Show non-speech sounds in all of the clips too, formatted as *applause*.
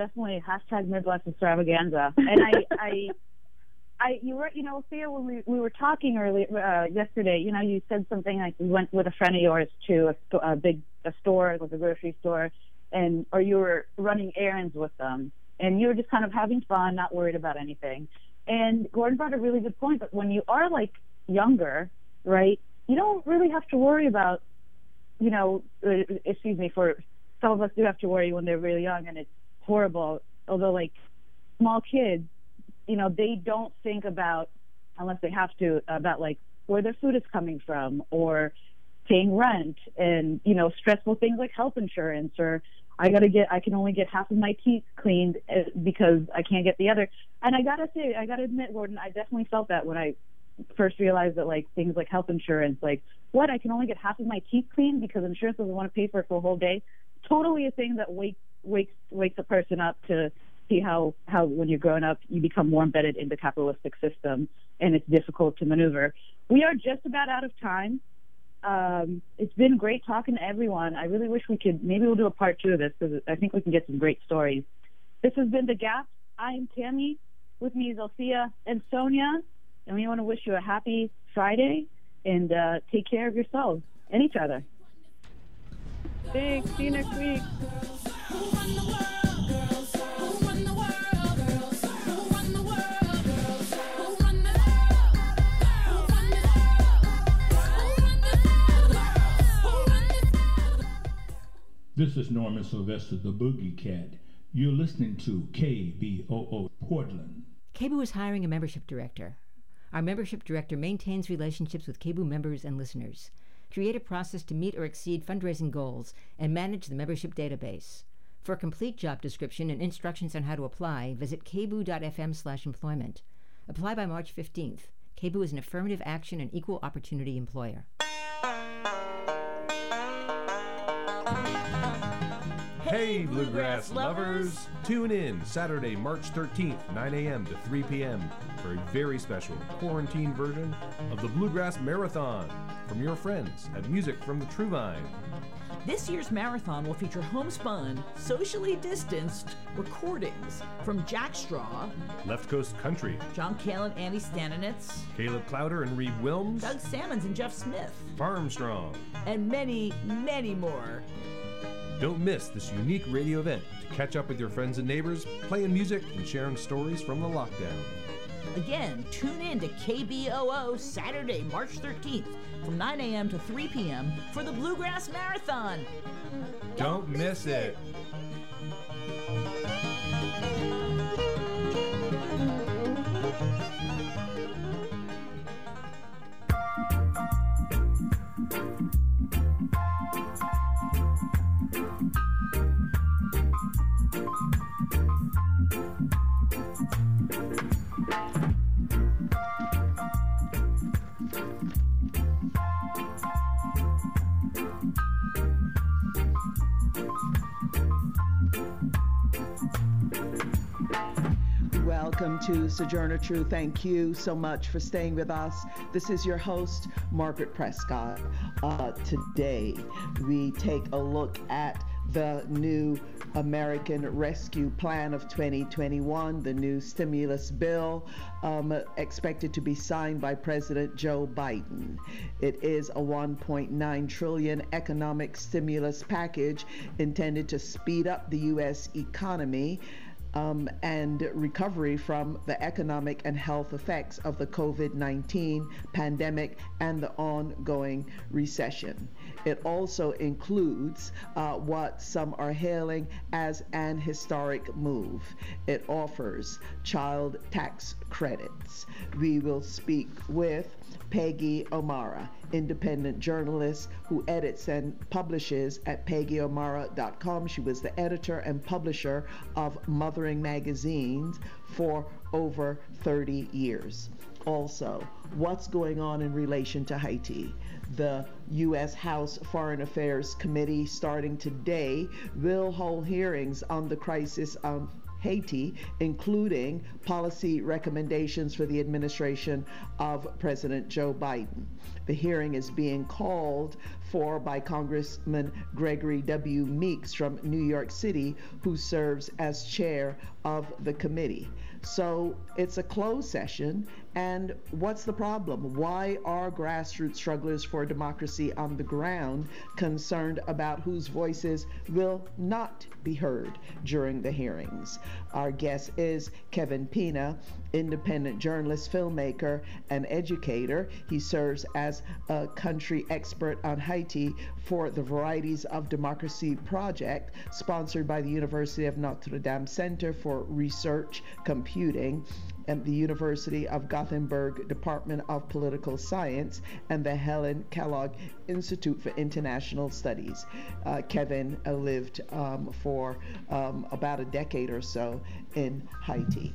definitely hashtag Midwest extravaganza. And I, *laughs* I, I, you were, you know, Thea, when we, we were talking earlier uh, yesterday, you know, you said something like you went with a friend of yours to a, a big a store, like a grocery store, and or you were running errands with them, and you were just kind of having fun, not worried about anything. And Gordon brought a really good point. But when you are like younger, right, you don't really have to worry about, you know, uh, excuse me, for some of us do have to worry when they're really young, and it's horrible. Although like small kids, you know, they don't think about unless they have to about like where their food is coming from or paying rent and you know stressful things like health insurance or I got to get I can only get half of my teeth cleaned uh, because I can't get the other. And I got to say I got to admit Gordon, I definitely felt that when I first realized that like things like health insurance like what I can only get half of my teeth cleaned because insurance doesn't want to pay for it for a whole day. Totally a thing that wakes wakes wakes a person up to see how how when you're growing up you become more embedded in the capitalistic system and it's difficult to maneuver. We are just about out of time. Um, it's been great talking to everyone. I really wish we could maybe we'll do a part two of this because I think we can get some great stories. This has been the Gap. I am Tammy. With me is Althea and Sonia, and we want to wish you a happy Friday and uh, take care of yourselves and each other. Thanks. See you next week. This is Norman Sylvester, the Boogie Cat. You're listening to KBOO Portland. KBOO is hiring a membership director. Our membership director maintains relationships with KBOO members and listeners, create a process to meet or exceed fundraising goals, and manage the membership database. For a complete job description and instructions on how to apply, visit kboo.fm slash employment. Apply by March 15th. KBOO is an affirmative action and equal opportunity employer. Hey, bluegrass lovers! Tune in Saturday, March 13th, 9 a.m. to 3 p.m. for a very special quarantine version of the Bluegrass Marathon from your friends at Music from the True Vine. This year's marathon will feature homespun, socially distanced recordings from Jack Straw, Left Coast Country, John Cale and Andy Stanonitz, Caleb Klauder and Reeb Willms, Doug Salmons and Jeff Smith, Farmstrong. and many, many more. Don't miss this unique radio event to catch up with your friends and neighbors, playing music and sharing stories from the lockdown. Again, tune in to KBOO Saturday, March 13th from 9 a.m. to 3 p.m. for the Bluegrass Marathon. Don't miss it. Welcome to Sojourner Truth. Thank you so much for staying with us. This is your host, Margaret Prescott. Uh, today, we take a look at the new American Rescue Plan of 2021, the new stimulus bill um, expected to be signed by President Joe Biden. It is a 1.9 trillion economic stimulus package intended to speed up the U.S. economy um, and recovery from the economic and health effects of the COVID 19 pandemic and the ongoing recession. It also includes uh, what some are hailing as an historic move. It offers child tax credits. We will speak with Peggy O'Mara, independent journalist who edits and publishes at peggyomara.com. She was the editor and publisher of Mothering magazines for over 30 years. Also, what's going on in relation to Haiti? The U.S. House Foreign Affairs Committee, starting today, will hold hearings on the crisis on Haiti, including policy recommendations for the administration of President Joe Biden. The hearing is being called for by Congressman Gregory W. Meeks from New York City, who serves as chair of the committee. So it's a closed session. And what's the problem? Why are grassroots strugglers for democracy on the ground concerned about whose voices will not be heard during the hearings? Our guest is Kevin Pina, independent journalist, filmmaker, and educator. He serves as a country expert on Haiti for the Varieties of Democracy Project, sponsored by the University of Notre Dame Center for Research Computing the University of Gothenburg Department of Political Science and the Helen Kellogg Institute for International Studies. Uh, Kevin uh, lived um, for um, about a decade or so in Haiti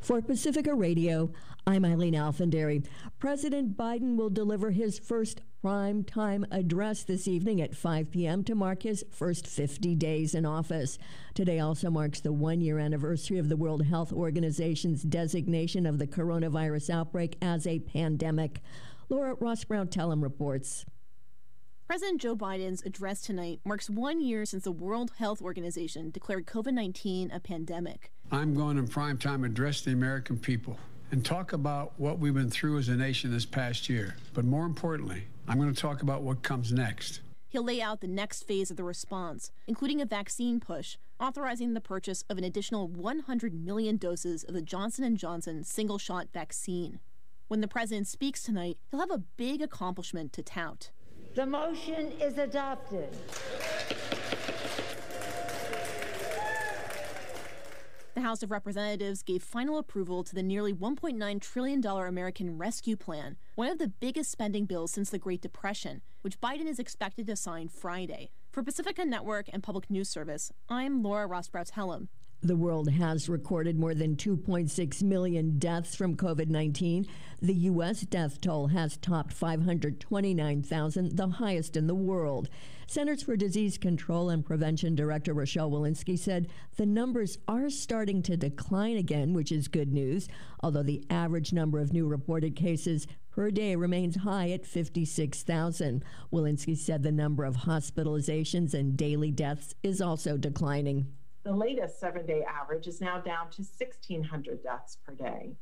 For Pacifica Radio, I'm Aileen Alfandary. President Biden will deliver his first prime time address this evening at 5 p.m. to mark his first 50 days in office. Today also marks the one year anniversary of the World Health Organization's designation of the coronavirus outbreak as a pandemic. Laura Rosbrow Telem reports. President Joe Biden's address tonight marks one year since the World Health Organization declared COVID 19 a pandemic. I'm going in prime time address the American people and talk about what we've been through as a nation this past year. But more importantly, I'm going to talk about what comes next. He'll lay out the next phase of the response, including a vaccine push, authorizing the purchase of an additional 100 million doses of the Johnson & Johnson single-shot vaccine. When the president speaks tonight, he'll have a big accomplishment to tout. The motion is adopted. The House of Representatives gave final approval to the nearly $1.9 trillion American Rescue Plan, one of the biggest spending bills since the Great Depression, which Biden is expected to sign Friday. For Pacifica Network and Public News Service, I'm Laura Rosbrow Telem. The world has recorded more than 2.6 million deaths from COVID 19. The U.S. death toll has topped 529,000, the highest in the world. Centers for Disease Control and Prevention Director Rochelle Walensky said the numbers are starting to decline again, which is good news, although the average number of new reported cases per day remains high at 56,000. Walensky said the number of hospitalizations and daily deaths is also declining. The latest seven day average is now down to 1,600 deaths per day.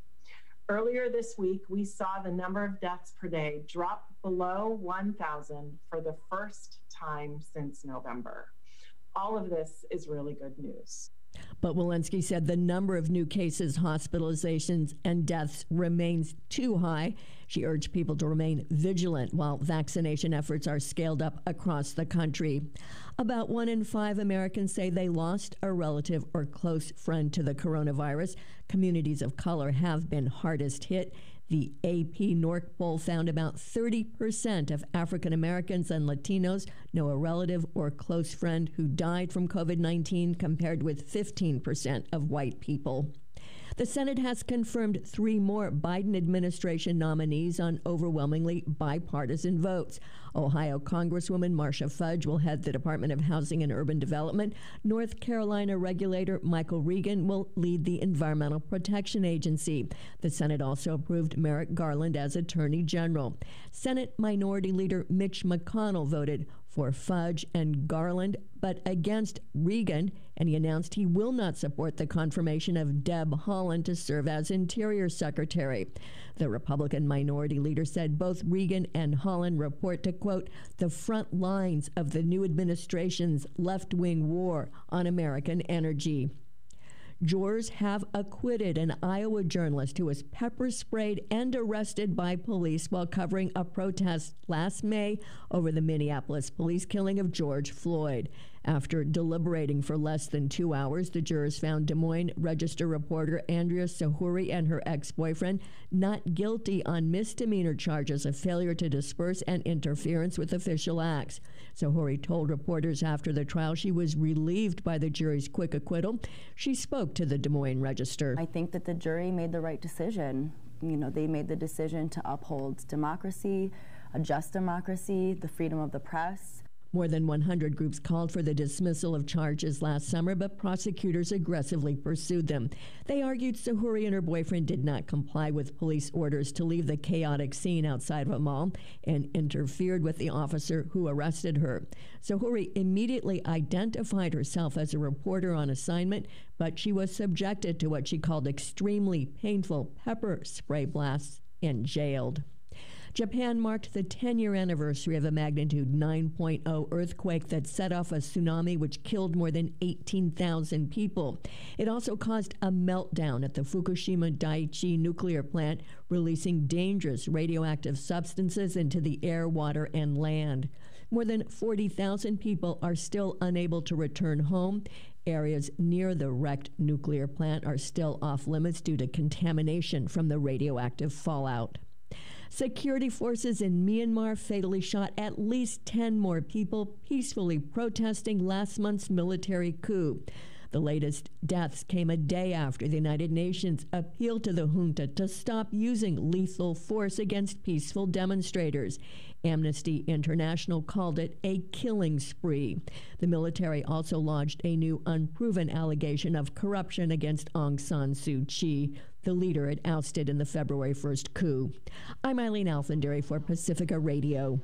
Earlier this week, we saw the number of deaths per day drop below 1,000 for the first time since November. All of this is really good news. But Walensky said the number of new cases, hospitalizations, and deaths remains too high. She urged people to remain vigilant while vaccination efforts are scaled up across the country. About one in five Americans say they lost a relative or close friend to the coronavirus. Communities of color have been hardest hit. The AP NORC poll found about 30% of African Americans and Latinos know a relative or close friend who died from COVID 19, compared with 15% of white people. The Senate has confirmed three more Biden administration nominees on overwhelmingly bipartisan votes. Ohio Congresswoman Marcia Fudge will head the Department of Housing and Urban Development. North Carolina regulator Michael Regan will lead the Environmental Protection Agency. The Senate also approved Merrick Garland as Attorney General. Senate Minority Leader Mitch McConnell voted for Fudge and Garland, but against Regan, and he announced he will not support the confirmation of Deb Haaland to serve as Interior Secretary. The Republican minority leader said both Regan and Haaland report to, quote, the front lines of the new administration's left wing war on American energy. Jurors have acquitted an Iowa journalist who was pepper sprayed and arrested by police while covering a protest last May over the Minneapolis police killing of George Floyd. After deliberating for less than two hours, the jurors found Des Moines Register reporter Andrea Sahouri and her ex boyfriend not guilty on misdemeanor charges of failure to disperse and interference with official acts. Sahuri told reporters after the trial she was relieved by the jury's quick acquittal. She spoke to the Des Moines Register. I think that the jury made the right decision. You know, they made the decision to uphold democracy, a just democracy, the freedom of the press. More than 100 groups called for the dismissal of charges last summer, but prosecutors aggressively pursued them. They argued Sahouri and her boyfriend did not comply with police orders to leave the chaotic scene outside of a mall and interfered with the officer who arrested her. Sahouri immediately identified herself as a reporter on assignment, but she was subjected to what she called extremely painful pepper spray blasts and jailed. Japan marked the 10 year anniversary of a magnitude 9.0 earthquake that set off a tsunami which killed more than 18,000 people. It also caused a meltdown at the Fukushima Daiichi nuclear plant, releasing dangerous radioactive substances into the air, water, and land. More than 40,000 people are still unable to return home. Areas near the wrecked nuclear plant are still off limits due to contamination from the radioactive fallout. Security forces in Myanmar fatally shot at least 10 more people peacefully protesting last month's military coup. The latest deaths came a day after the United Nations appealed to the junta to stop using lethal force against peaceful demonstrators. Amnesty International called it a killing spree. The military also lodged a new unproven allegation of corruption against Aung San Suu Kyi, the leader it ousted in the February 1st coup. I'm Aileen Alfandary for Pacifica Radio.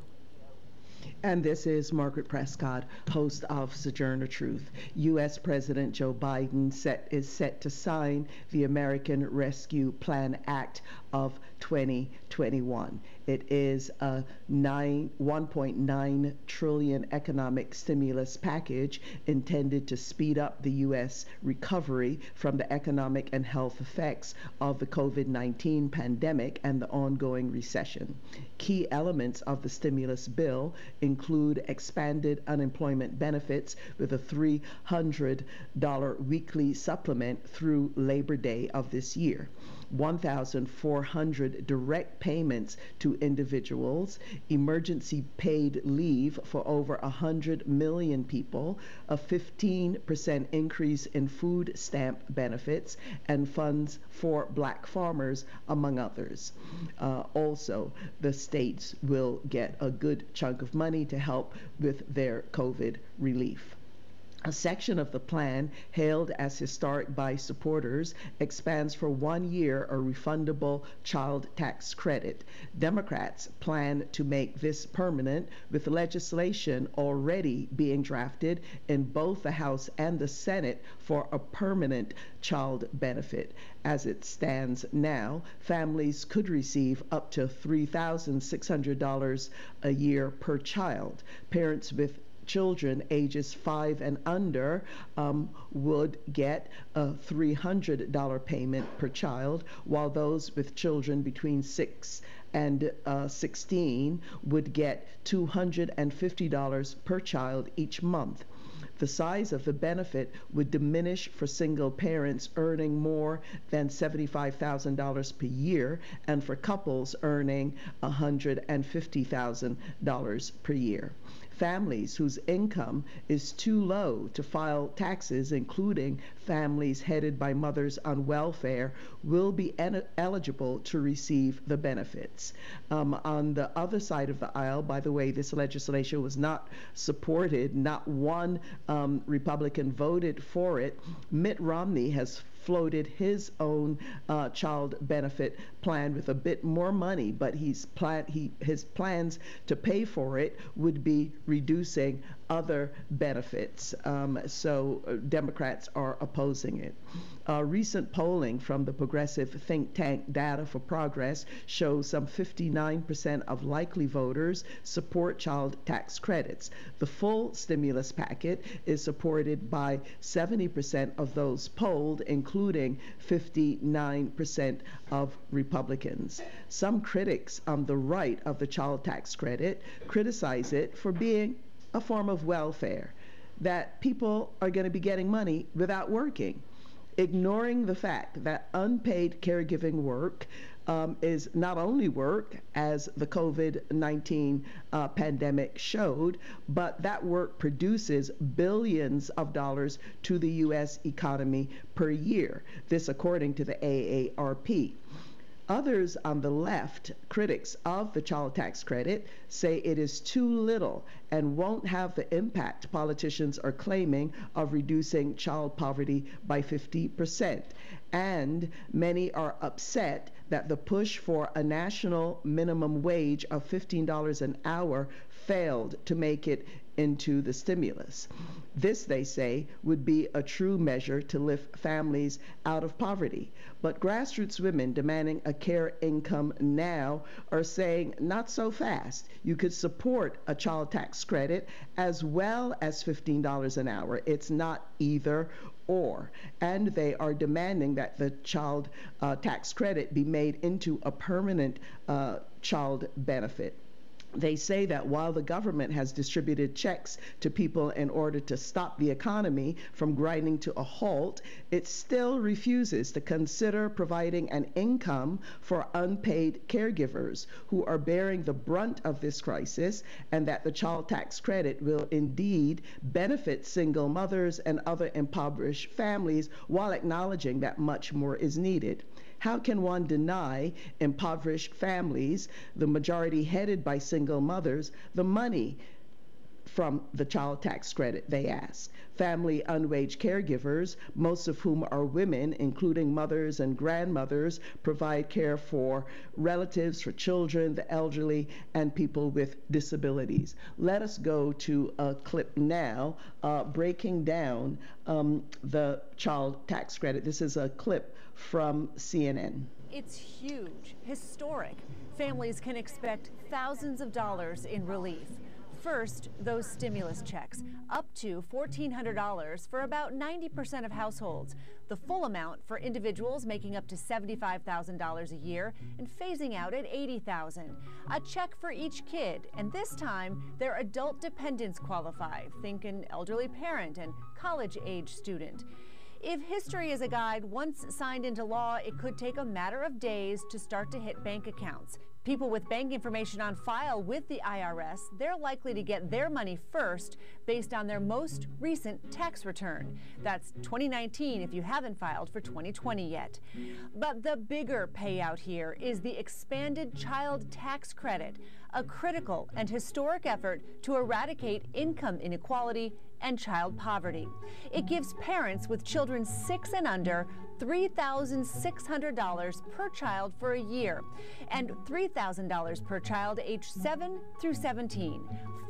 And this is Margaret Prescott, host of Sojourner Truth. U.S. President Joe Biden set, is set to sign the American Rescue Plan Act of 2021. It is a 9, 1.9 trillion economic stimulus package intended to speed up the U.S. recovery from the economic and health effects of the COVID 19 pandemic and the ongoing recession. Key elements of the stimulus bill include expanded unemployment benefits with a $300 weekly supplement through Labor Day of this year. 1,400 direct payments to individuals, emergency paid leave for over 100 million people, a 15% increase in food stamp benefits, and funds for black farmers, among others. Uh, also, the states will get a good chunk of money to help with their COVID relief. A section of the plan, hailed as historic by supporters, expands for one year a refundable child tax credit. Democrats plan to make this permanent, with legislation already being drafted in both the House and the Senate for a permanent child benefit. As it stands now, families could receive up to $3,600 a year per child. Parents with children ages five and under um, would get a $300 payment per child, while those with children between six and uh, 16 would get $250 per child each month. The size of the benefit would diminish for single parents earning more than $75,000 per year and for couples earning $150,000 per year families whose income is too low to file taxes, including families headed by mothers on welfare, will be en- eligible to receive the benefits. Um, on the other side of the aisle, by the way, this legislation was not supported, not one um, Republican voted for it. Mitt Romney has floated his own uh, child benefit plan with a bit more money, but he's plan he his plans to pay for it would be reducing other benefits. Um, so uh, Democrats are opposing it. Uh, recent polling from the progressive think tank Data for Progress shows some 59% of likely voters support child tax credits. The full stimulus packet is supported by 70% of those polled, including 59% of Republicans. Some critics on the right of the child tax credit criticize it for being a form of welfare, that people are going to be getting money without working ignoring the fact that unpaid caregiving work um, is not only work, as the COVID 19 uh, pandemic showed, but that work produces billions of dollars to the U.S. economy per year. This, according to the AARP. Others on the left, critics of the child tax credit, say it is too little and won't have the impact politicians are claiming of reducing child poverty by 50%. And many are upset that the push for a national minimum wage of $15 an hour failed to make it into the stimulus. This, they say, would be a true measure to lift families out of poverty. But grassroots women demanding a care income now are saying, not so fast. You could support a child tax credit as well as $15 an hour. It's not either or. And they are demanding that the child uh, tax credit be made into a permanent uh, child benefit they say that while the government has distributed checks to people in order to stop the economy from grinding to a halt, it still refuses to consider providing an income for unpaid caregivers who are bearing the brunt of this crisis, and that the child tax credit will indeed benefit single mothers and other impoverished families while acknowledging that much more is needed. How can one deny impoverished families, the majority headed by single mothers, the money from the child tax credit, they ask. Family unwaged caregivers, most of whom are women, including mothers and grandmothers, provide care for relatives, for children, the elderly, and people with disabilities. Let us go to a clip now uh, breaking down um, the child tax credit. This is a clip from CNN. It's huge, historic. Families can expect thousands of dollars in relief. First, those stimulus checks, up to $1,400 for about 90% of households. The full amount for individuals making up to $75,000 a year and phasing out at 80,000. A check for each kid, and this time their adult dependents qualify. Think an elderly parent and college age student. If history is a guide, once signed into law, it could take a matter of days to start to hit bank accounts. People with bank information on file with the IRS, they're likely to get their money first based on their most recent tax return. That's 2019 if you haven't filed for 2020 yet. But the bigger payout here is the expanded child tax credit, a critical and historic effort to eradicate income inequality and child poverty. It gives parents with children six and under $3,600 per child for a year and $3,000 per child aged 7 through 17.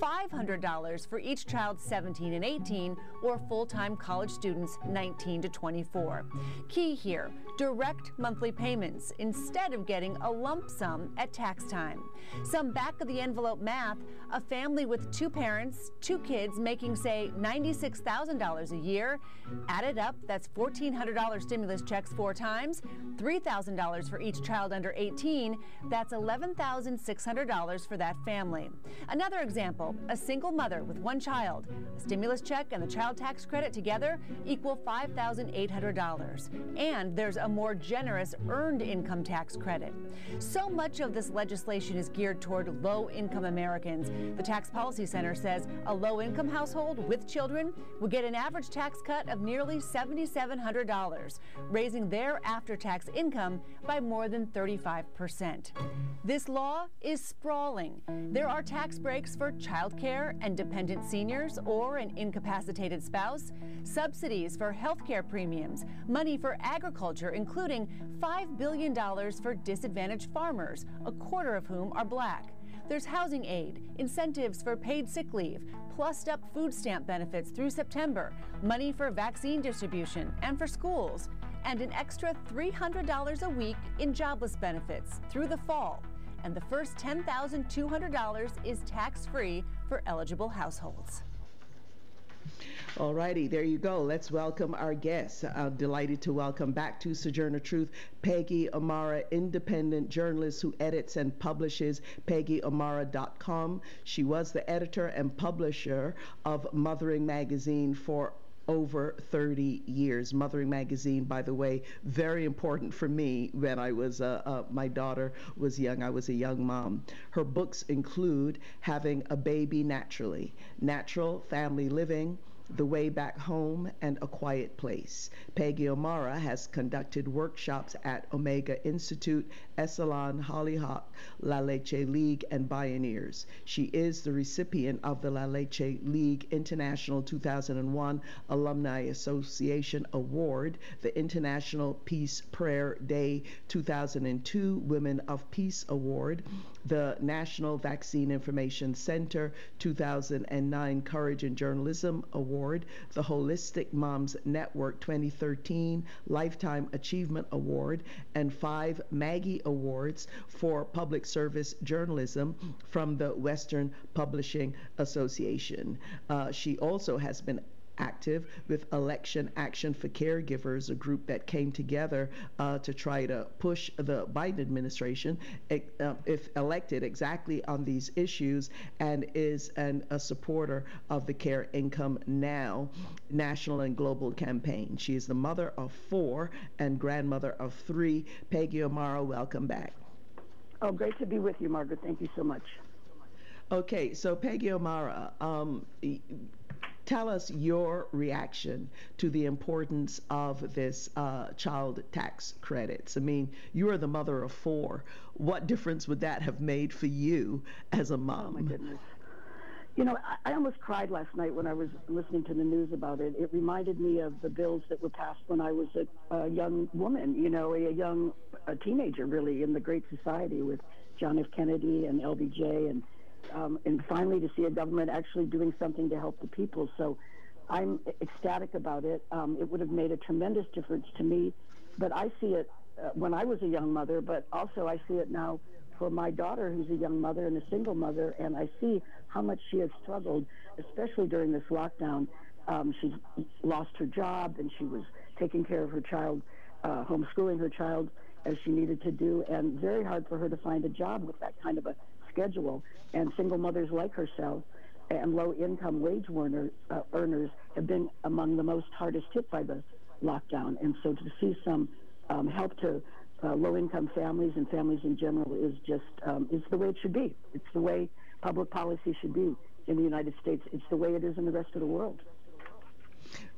$500 for each child 17 and 18 or full-time college students 19 to 24. Key here, direct monthly payments instead of getting a lump sum at tax time. Some back of the envelope math, a family with two parents, two kids making say $96,000 a year, added up that's $1,400 stimulus checks four times, $3,000 for each child under 18, that's $11,600 for that family. Another example, a single mother with one child, a stimulus check and the child tax credit together equal $5,800. And there's a more generous earned income tax credit. So much of this legislation is geared toward low income Americans. The Tax Policy Center says a low income household with children would get an average tax cut of nearly $7,700, raising their after tax income by more than 35%. This law is sprawling. There are tax breaks for child child care and dependent seniors or an incapacitated spouse, subsidies for health care premiums, money for agriculture, including $5 billion for disadvantaged farmers, a quarter of whom are black. There's housing aid, incentives for paid sick leave, plussed up food stamp benefits through September, money for vaccine distribution and for schools, and an extra $300 a week in jobless benefits through the fall. And the first $10,200 is tax free for eligible households. All righty, there you go. Let's welcome our guests. I'm delighted to welcome back to Sojourner Truth Peggy O'Mara, independent journalist who edits and publishes PeggyOMara.com. She was the editor and publisher of Mothering Magazine for over 30 years. Mothering Magazine, by the way, very important for me when I was, uh, uh, my daughter was young. I was a young mom. Her books include Having a Baby Naturally, Natural Family Living, the Way Back Home, and A Quiet Place. Peggy O'Mara has conducted workshops at Omega Institute, Esalen, Hollyhock, La Leche League, and Bioneers. She is the recipient of the La Leche League International 2001 Alumni Association Award, the International Peace Prayer Day 2002 Women of Peace Award, the National Vaccine Information Center 2009 Courage in Journalism Award, the Holistic Moms Network 2013 Lifetime Achievement Award, and five Maggie Awards for Public Service Journalism from the Western Publishing Association. Uh, she also has been active with Election Action for Caregivers, a group that came together uh, to try to push the Biden administration, uh, if elected, exactly on these issues, and is an, a supporter of the Care Income Now national and global campaign. She is the mother of four and grandmother of three. Peggy O'Mara, welcome back. Oh, great to be with you, Margaret. Thank you so much. Okay, so Peggy O'Mara, um, tell us your reaction to the importance of this uh, child tax credits. I mean, you are the mother of four. What difference would that have made for you as a mom? Oh my goodness. You know, I, almost cried last night when I was listening to the news about it. It reminded me of the bills that were passed when I was a, a young woman, you know, a, a young a teenager, really, in the Great Society with John F. Kennedy and LBJ and um, and finally to see a government actually doing something to help the people. So I'm ecstatic about it. Um, it would have made a tremendous difference to me, but I see it uh, when I was a young mother, but also I see it now for my daughter who's a young mother and a single mother, and I see how much she has struggled, especially during this lockdown. Um, she's lost her job and she was taking care of her child, uh, homeschooling her child as she needed to do, and very hard for her to find a job with that kind of a schedule. And single mothers like herself and low income wage earner, uh, earners have been among the most hardest hit by the lockdown. And so to see some um, help to uh, low income families and families in general is just um, is the way it should be. It's the way public policy should be in the United States. It's the way it is in the rest of the world.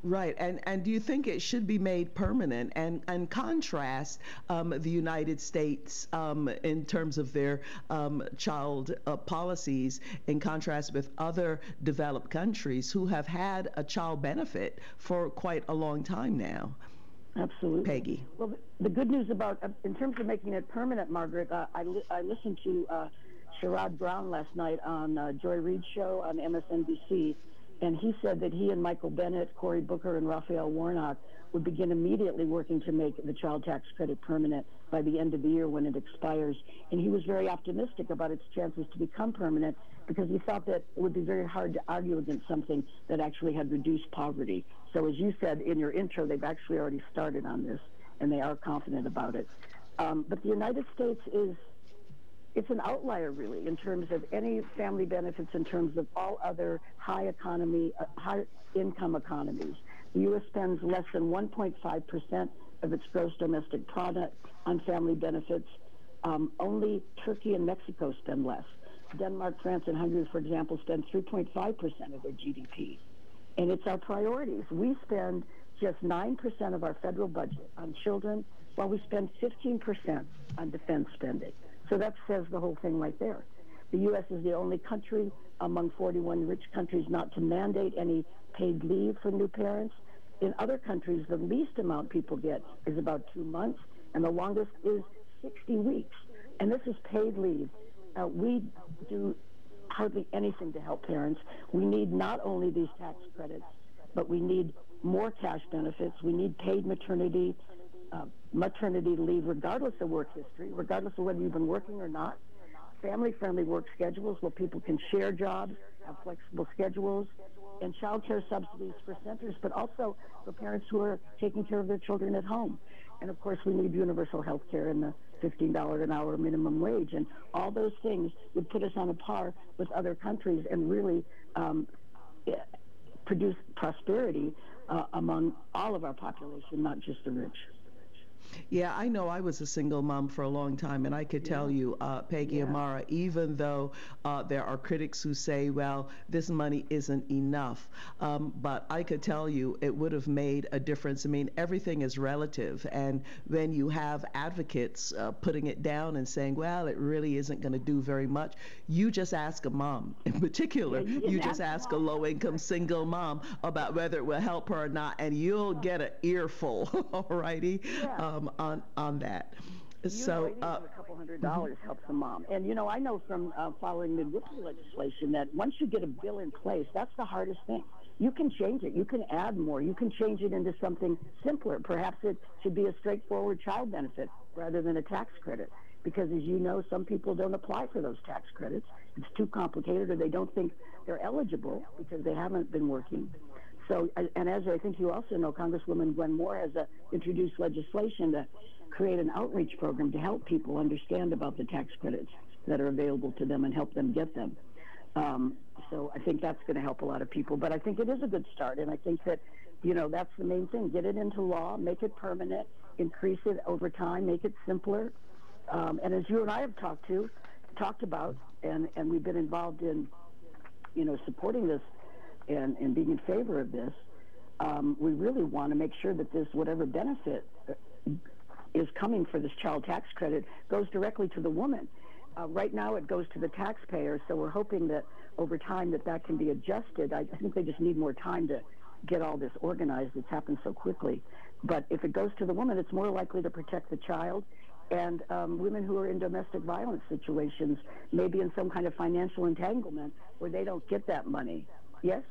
Right, and and do you think it should be made permanent? And and contrast um, the United States um, in terms of their um, child uh, policies, in contrast with other developed countries who have had a child benefit for quite a long time now. Absolutely, Peggy. Well, the good news about uh, in terms of making it permanent, Margaret, uh, I li- I listened to uh, Sherrod Brown last night on uh, Joy Reid's show on MSNBC and he said that he and Michael Bennet, Cory Booker, and Raphael Warnock would begin immediately working to make the child tax credit permanent by the end of the year when it expires. And he was very optimistic about its chances to become permanent because he thought that it would be very hard to argue against something that actually had reduced poverty. So, as you said in your intro, they've actually already started on this and they are confident about it. Um, but the United States is it's an outlier really in terms of any family benefits in terms of all other high economy, uh, high income economies. The U.S. spends less than 1.5% of its gross domestic product on family benefits. Um, only Turkey and Mexico spend less. Denmark, France, and Hungary, for example, spend 3.5% of their GDP. And it's our priorities. We spend just 9% of our federal budget on children, while we spend 15% on defense spending. So that says the whole thing right there. The U.S. is the only country among 41 rich countries not to mandate any paid leave for new parents. In other countries, the least amount people get is about two months, and the longest is 60 weeks. And this is paid leave. Uh, we do hardly anything to help parents. We need not only these tax credits, but we need more cash benefits. We need paid maternity, uh, maternity leave, regardless of work history, regardless of whether you've been working or not. Family-friendly work schedules where people can share jobs, have flexible schedules, and child care subsidies for centers, but also for parents who are taking care of their children at home. And of course, we need universal health care and the $15 an hour minimum wage. And all those things would put us on a par with other countries and really um, produce prosperity uh, among all of our population, not just the rich. Yeah, I know I was a single mom for a long time, and I could tell you, uh, Peggy yeah. O'Mara, even though uh, there are critics who say, well, this money isn't enough, um, but I could tell you it would have made a difference. I mean, everything is relative, and when you have advocates uh, putting it down and saying, well, it really isn't going to do very much, you just ask a mom *laughs* in particular, yeah, you, you just ask a low income single mom about whether it will help her or not, and you'll get an earful, *laughs* all righty? Um, um, on on that. So uh, a couple hundred dollars mm-hmm. helps a mom. And you know, I know from uh, following midwifery legislation that once you get a bill in place, that's the hardest thing. You can change it. You can add more. You can change it into something simpler. Perhaps it should be a straightforward child benefit rather than a tax credit. Because as you know, some people don't apply for those tax credits. It's too complicated, or they don't think they're eligible because they haven't been working. So, and as I think you also know, Congresswoman Gwen Moore has uh, introduced legislation to create an outreach program to help people understand about the tax credits that are available to them and help them get them. Um, so I think that's going to help a lot of people. But I think it is a good start, and I think that you know that's the main thing: get it into law, make it permanent, increase it over time, make it simpler. Um, and as you and I have talked to, talked about, and and we've been involved in, you know, supporting this and, and being in favor of this, um, we really want to make sure that this, whatever benefit uh, is coming for this child tax credit, goes directly to the woman. Uh, right now, it goes to the taxpayer, so we're hoping that over time that that can be adjusted. I, think they just need more time to get all this organized. It's happened so quickly. But if it goes to the woman, it's more likely to protect the child. And um, women who are in domestic violence situations, maybe in some kind of financial entanglement where they don't get that money. Yes?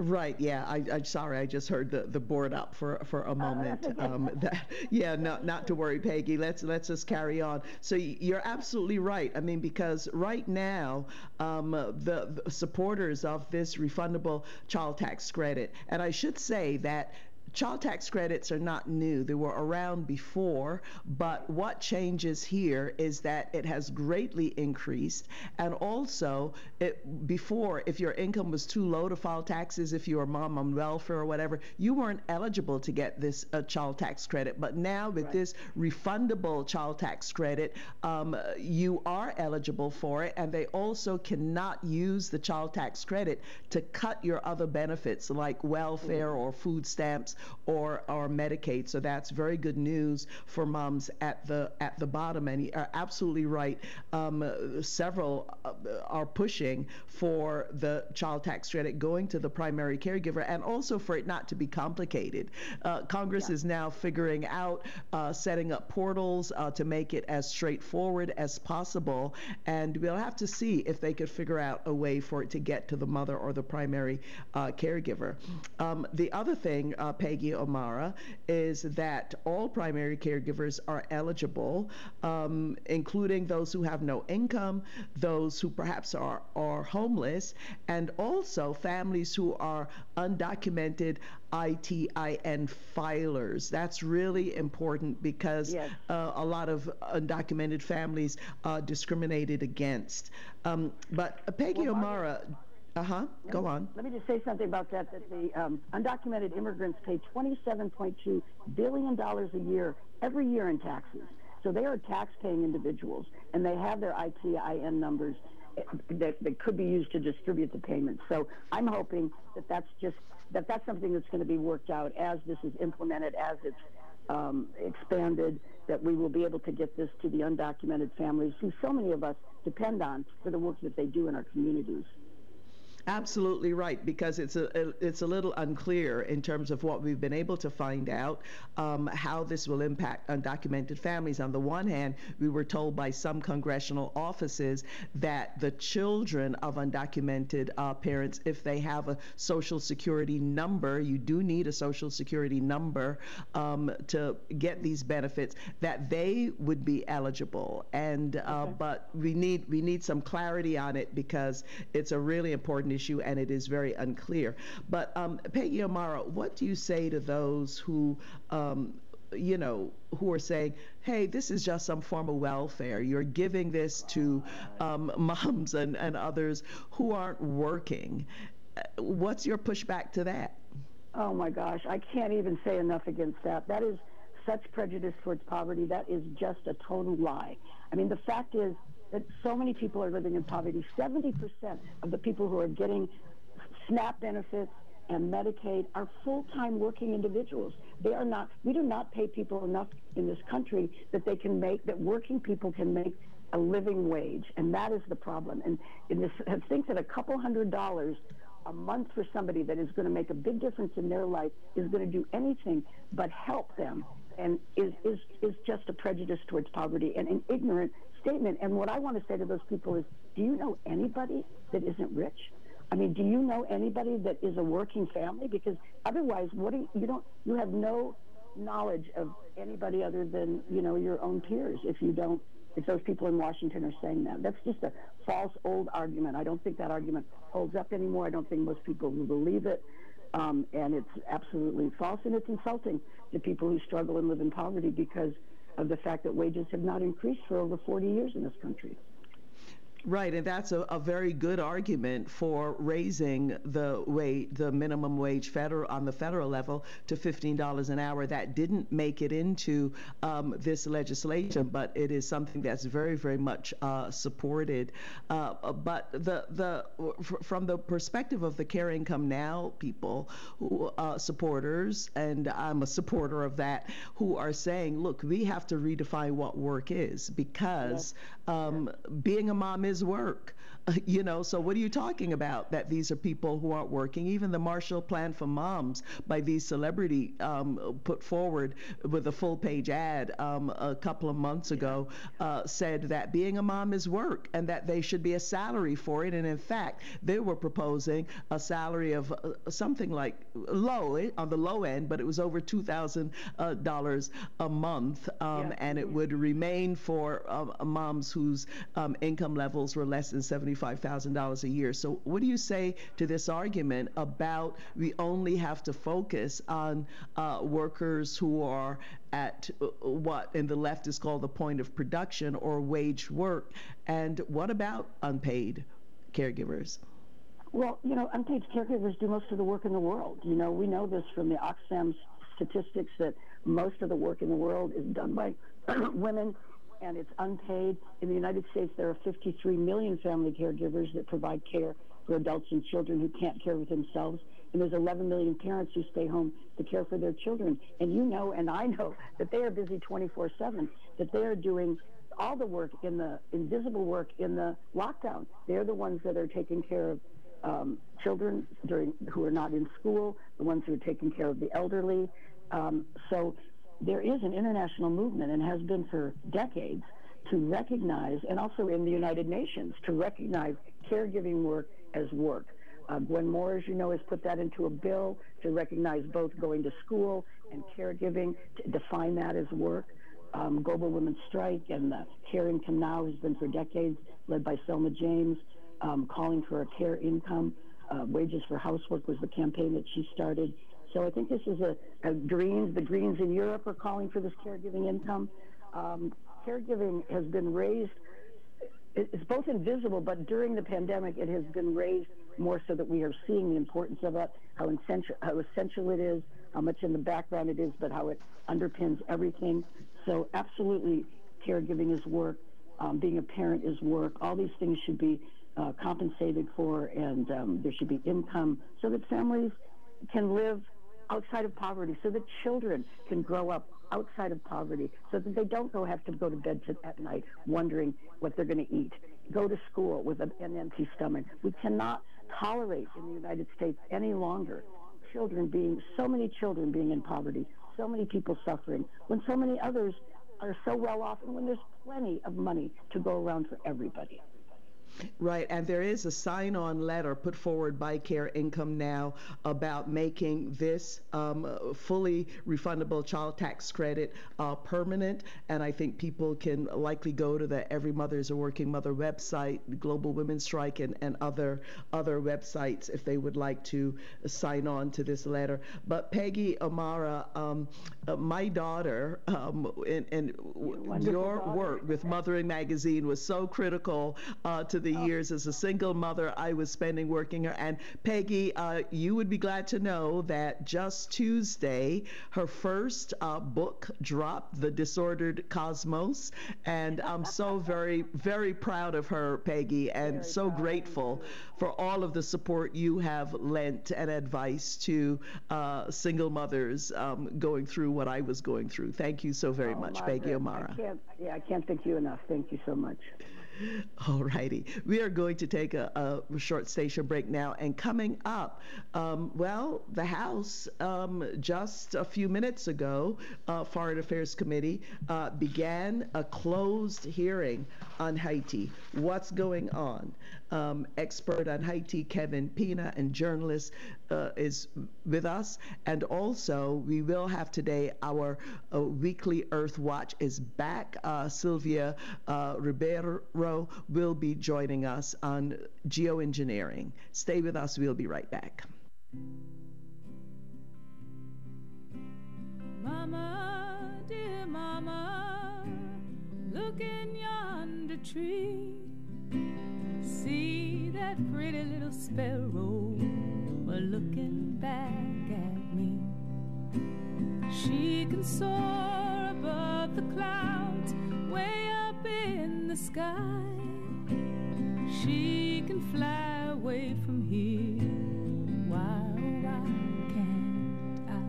Right. Yeah. I, am sorry. I just heard the, the board up for for a moment. *laughs* Um, that, yeah. Not not to worry, Peggy. Let's let's just carry on. So you're absolutely right. I mean, because right now um, the, the supporters of this refundable child tax credit, and I should say that child tax credits are not new. They were around before, but what changes here is that it has greatly increased. And also, it, before, if your income was too low to file taxes, if you were mom on welfare or whatever, you weren't eligible to get this uh, child tax credit. But now, with right. this refundable child tax credit, um, you are eligible for it, and they also cannot use the child tax credit to cut your other benefits like welfare mm-hmm. or food stamps or or Medicaid. So that's very good news for moms at the at the bottom. And you are absolutely right. Um, several uh, are pushing for the child tax credit going to the primary caregiver, and also for it not to be complicated. Uh, Congress yeah. is now figuring out uh, setting up portals uh, to make it as straightforward as possible, and we'll have to see if they could figure out a way for it to get to the mother or the primary uh, caregiver. Um, the other thing, uh, Peggy O'Mara, is that all primary caregivers are eligible, um, including those who have no income, those who perhaps are, are homeless, and also families who are undocumented ITIN filers. That's really important because yes. uh, a lot of undocumented families are discriminated against. Um, but Peggy well, O'Mara. Uh huh. Go on. Let me just say something about that. That the um, undocumented immigrants pay $27.2 billion a year every year in taxes. So they are tax-paying individuals, and they have their ITIN numbers eh, that, that could be used to distribute the payments. So I'm hoping that that's just that that's something that's going to be worked out as this is implemented, as it's um, expanded, that we will be able to get this to the undocumented families who so many of us depend on for the work that they do in our communities. Absolutely right, because it's a it's a little unclear in terms of what we've been able to find out um, how this will impact undocumented families. On the one hand, we were told by some congressional offices that the children of undocumented uh, parents, if they have a social security number, you do need a social security number um, to get these benefits, that they would be eligible. And uh, okay. but we need we need some clarity on it because it's a really important issue and it is very unclear. But um, Peggy O'Mara, what do you say to those who um, you know, who are saying, hey, this is just some form of welfare. You're giving this to um, *laughs* moms and, and others who aren't working. What's your pushback to that? Oh my gosh, I can't even say enough against that. That is such prejudice towards poverty. That is just a total lie. I mean, the fact is that so many people are living in poverty. 70% of the people who are getting SNAP benefits and Medicaid are full-time working individuals. They are not, we do not pay people enough in this country that they can make, that working people can make a living wage. And that is the problem. And in this, I think that a couple hundred dollars a month for somebody that is going to make a big difference in their life is going to do anything but help them and is, is, is just a prejudice towards poverty and an ignorant statement. And what I want to say to those people is, do you know anybody that isn't rich? I mean, do you know anybody that is a working family? Because otherwise, what do you, you don't you have no knowledge of anybody other than you know your own peers if you don't if those people in Washington are saying that. That's just a false old argument. I don't think that argument holds up anymore. I don't think most people will believe it. Um, and it's absolutely false and it's insulting to people who struggle and live in poverty because of the fact that wages have not increased for over 40 years in this country. Right, and that's a, a, very good argument for raising the wage, the minimum wage federal on the federal level to fifteen dollars an hour. That didn't make it into um, this legislation, but it is something that's very, very much uh, supported. Uh, but the the from the perspective of the Care Income Now people, who, uh, supporters, and I'm a supporter of that, who are saying, look, we have to redefine what work is because um, being a mom is work. *laughs* you know, so what are you talking about? That these are people who aren't working. Even the Marshall Plan for Moms by these celebrity um, put forward with a full page ad um, a couple of months ago uh, said that being a mom is work and that they should be a salary for it. And in fact, they were proposing a salary of uh, something like low eh, on the low end, but it was over two thousand uh, dollars a month, um, yeah. and it would remain for uh, moms whose um, income levels were less than seventy $75,000 a year. So, what do you say to this argument about we only have to focus on uh, workers who are at uh, what in the left is called the point of production or wage work? And what about unpaid caregivers? Well, you know, unpaid caregivers do most of the work in the world. You know, we know this from the Oxfam statistics that most of the work in the world is done by *clears throat* women and it's unpaid. In the United States, there are 53 million family caregivers that provide care for adults and children who can't care for themselves. And there's 11 million parents who stay home to care for their children. And you know, and I know, that they are busy 24 7, that they are doing all the work in the invisible work in the lockdown. They're the ones that are taking care of um, children during who are not in school, the ones who are taking care of the elderly. Um, so there is an international movement and has been for decades to recognize, and also in the United Nations, to recognize caregiving work as work. Uh, Gwen Moore, as you know, has put that into a bill to recognize both going to school and caregiving, to define that as work. Um, Global Women's Strike and the Care Income Now has been for decades, led by Selma James, um, calling for a care income. Uh, Wages for Housework was the campaign that she started. So I think this is a, a Greens. The Greens in Europe are calling for this caregiving income. Um, caregiving has been raised. It's both invisible, but during the pandemic, it has been raised more so that we are seeing the importance of it, how essential, how essential it is, how much in the background it is, but how it underpins everything. So absolutely, caregiving is work. Um, being a parent is work. All these things should be uh, compensated for, and um, there should be income so that families can live outside of poverty so that children can grow up outside of poverty so that they don't go have to go to bed to, at night wondering what they're going to eat go to school with an, an empty stomach we cannot tolerate in the United States any longer children being, so many children being in poverty, so many people suffering, when so many others are so well off, and when there's plenty of money to go around for everybody. Right, and there is a sign on letter put forward by Care Income Now about making this um, fully refundable child tax credit uh, permanent. And I think people can likely go to the Every Mother is a Working Mother website, Global Women's Strike, and, and other, other websites if they would like to sign on to this letter. But Peggy O'Mara, um, uh, my daughter, um, and, and your daughter. work with Mothering Magazine was so critical uh, to the years as a single mother I was spending working her. And Peggy, uh, you would be glad to know that just Tuesday, her first uh, book dropped, The Disordered Cosmos. And I'm so *laughs* very, very proud of her, Peggy, and so grateful for all of the support you have lent and advice to uh, single mothers um, going through what I was going through. Thank you so very Oh, much, Peggy O'Mara. I can't, yeah, I can't thank you enough. Thank you so much. *laughs* All righty. We are going to take a, a short station break now. And coming up, um, well, the House, um, just a few minutes ago, uh, Foreign Affairs Committee uh, began a closed hearing on Haiti. What's going on? Um, expert on Haiti, Kevin Pina, and journalist uh, is with us. And also, we will have today our uh, weekly Earth Watch is back. Uh, Silvia uh, Ribeiro will be joining us on geoengineering. Stay with us. We'll be right back. Mama, dear mama, look in yonder tree. See that pretty little sparrow looking back at me. She can soar above the clouds, way up in the sky. She can fly away from here. Why, oh, why can't I?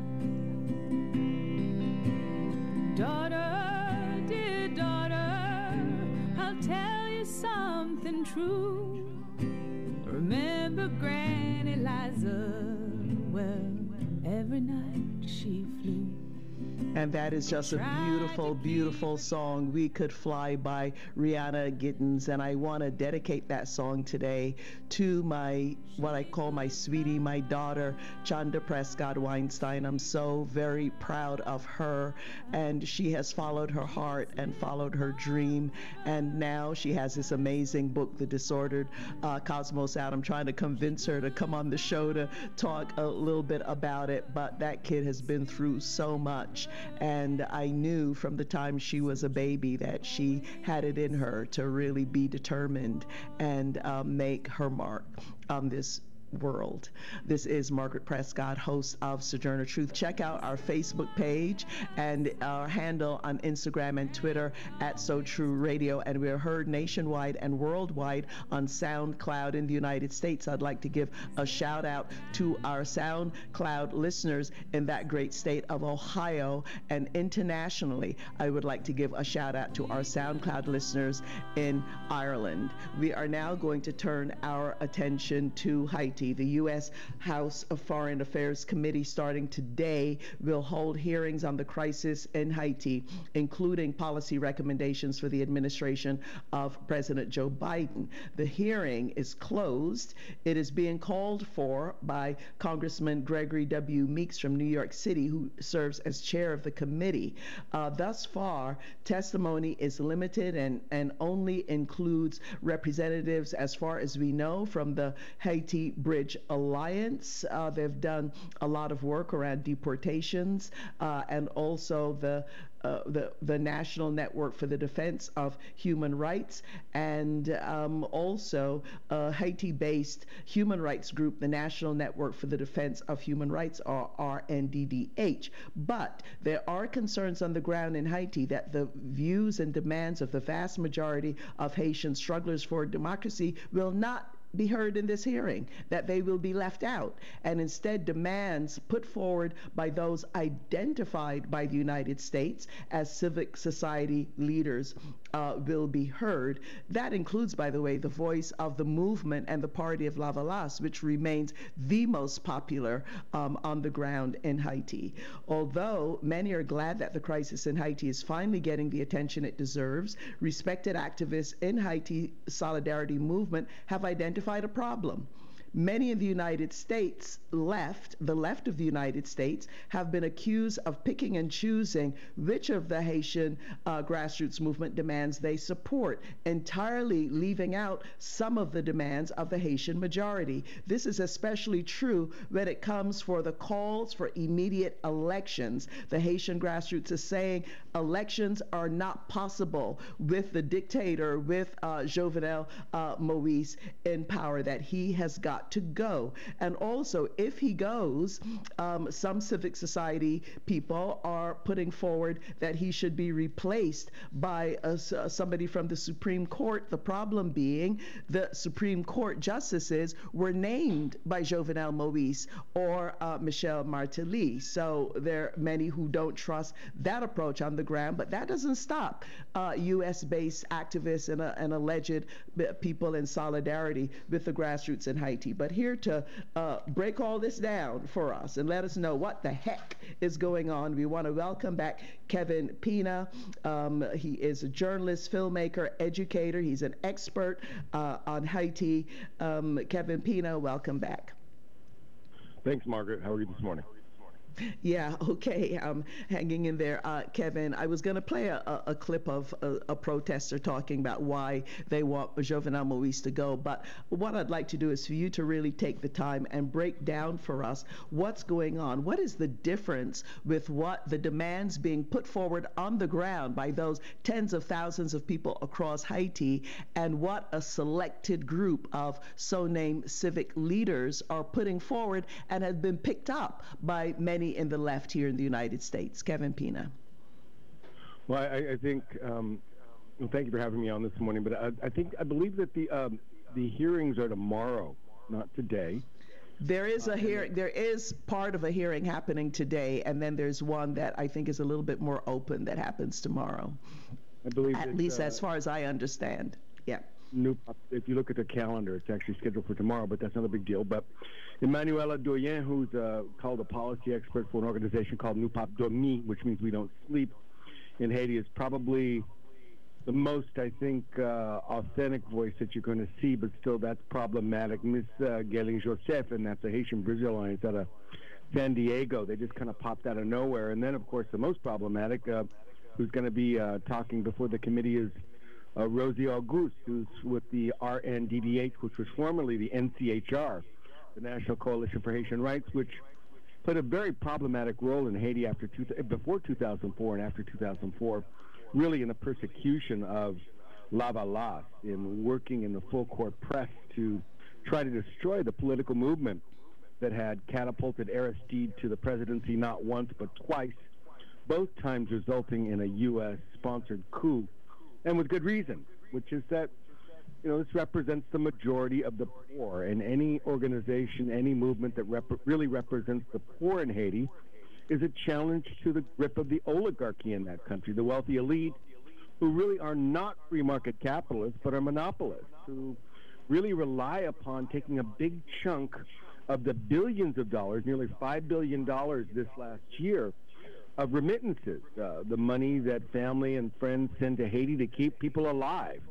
Daughter, dear daughter, I'll tell you something true. Remember Granny Liza? Well, every night she flew. And that is just a beautiful, beautiful song. We Could Fly by Rhiannon Giddens. And I want to dedicate that song today to my, what I call my sweetie, my daughter, Chanda Prescod-Weinstein. I'm so very proud of her. And she has followed her heart and followed her dream. And now she has this amazing book, The Disordered uh, Cosmos, out. I'm trying to convince her to come on the show to talk a little bit about it. But that kid has been through so much. And I knew from the time she was a baby that she had it in her to really be determined and um, make her mark on this world. This is Margaret Prescod, host of Sojourner Truth. Check out our Facebook page and our handle on Instagram and Twitter at So True Radio. And we're heard nationwide and worldwide on SoundCloud in the United States. I'd like to give a shout out to our SoundCloud listeners in that great state of Ohio. And internationally, I would like to give a shout out to our SoundCloud listeners in Ireland. We are now going to turn our attention to Haiti. The U.S. House of Foreign Affairs Committee, starting today, will hold hearings on the crisis in Haiti, including policy recommendations for the administration of President Joe Biden. The hearing is closed. It is being called for by Congressman Gregory W. Meeks from New York City, who serves as chair of the committee. Uh, thus far, testimony is limited and, and only includes representatives, as far as we know, from the Haiti Bridge Alliance. Uh, they've done a lot of work around deportations uh, and also the uh, the, the National Network for the Defense of Human Rights, and um, also a Haiti based human rights group, the National Network for the Defense of Human Rights, or RNDDH. But there are concerns on the ground in Haiti that the views and demands of the vast majority of Haitian strugglers for democracy will not be heard in this hearing, that they will be left out, and instead demands put forward by those identified by the United States as civic society leaders uh, will be heard. That includes, by the way, the voice of the movement and the party of Lavalas, which remains the most popular um, on the ground in Haiti. Although many are glad that the crisis in Haiti is finally getting the attention it deserves, respected activists in Haiti Solidarity Movement have identified a problem. Many in the United States left, the left of the United States, have been accused of picking and choosing which of the Haitian uh, grassroots movement demands they support, entirely leaving out some of the demands of the Haitian majority. This is especially true when it comes for the calls for immediate elections. The Haitian grassroots is saying elections are not possible with the dictator, with uh, Jovenel uh, Moise in power, that he has got to go. And also, if he goes, um, some civic society people are putting forward that he should be replaced by a, uh, somebody from the Supreme Court. The problem being the Supreme Court justices were named by Jovenel Moise or uh, Martelly. So there are many who don't trust that approach on the ground, but that doesn't stop uh, U.S. based activists and, uh, and alleged people in solidarity with the grassroots in Haiti. But here to uh, break all this down for us and let us know what the heck is going on, we want to welcome back Kevin Pina. Um, he is a journalist, filmmaker, educator. He's an expert uh, on Haiti. Um, Kevin Pina, welcome back. Thanks, Margaret. How are you this morning? *laughs* Yeah, okay. I'm hanging in there. Uh, Kevin, I was going to play a, a, a, clip of a, a, protester talking about why they want Jovenel Moise to go. But what I'd like to do is for you to really take the time and break down for us what's going on. What is the difference with what the demands being put forward on the ground by those tens of thousands of people across Haiti and what a selected group of so named civic leaders are putting forward and have been picked up by many many in the left here in the United States. Kevin Pina. Well, I, I think. Um, well, thank you for having me on this morning. But I, I think I believe that the um, the hearings are tomorrow, not today. There is a hearing. There is part of a hearing happening today, and then there's one that I think is a little bit more open that happens tomorrow. I believe, at least uh, as far as I understand. Yeah new, if you look at the calendar, it's actually scheduled for tomorrow, but that's not a big deal. But Emmanuela Douyon, who's uh, called a policy expert for an organization called Nou Pap Dòmi, which means we don't sleep in Haiti, is probably the most, I think, uh, authentic voice that you're going to see, but still that's problematic. Miss uh, Guerline Jozef, and that's a Haitian Bridge Alliance out of San Diego. They just kind of popped out of nowhere. And then, of course, the most problematic, uh, who's going to be uh, talking before the committee is uh, Rosy Auguste, who's with the RNDDH, which was formerly the NCHR, the National Coalition for Haitian Rights, which played a very problematic role in Haiti after two, before 2004 and after 2004, really in the persecution of Lavalas, in working in the full court press to try to destroy the political movement that had catapulted Aristide to the presidency not once but twice, both times resulting in a U.S. sponsored coup and with good reason, which is that you know this represents the majority of the poor, and any organization, any movement that rep- really represents the poor in Haiti is a challenge to the grip of the oligarchy in that country, the wealthy elite, who really are not free market capitalists but are monopolists, who really rely upon taking a big chunk of the billions of dollars, nearly $5 billion this last year, of remittances, uh, the money that family and friends send to Haiti to keep people alive.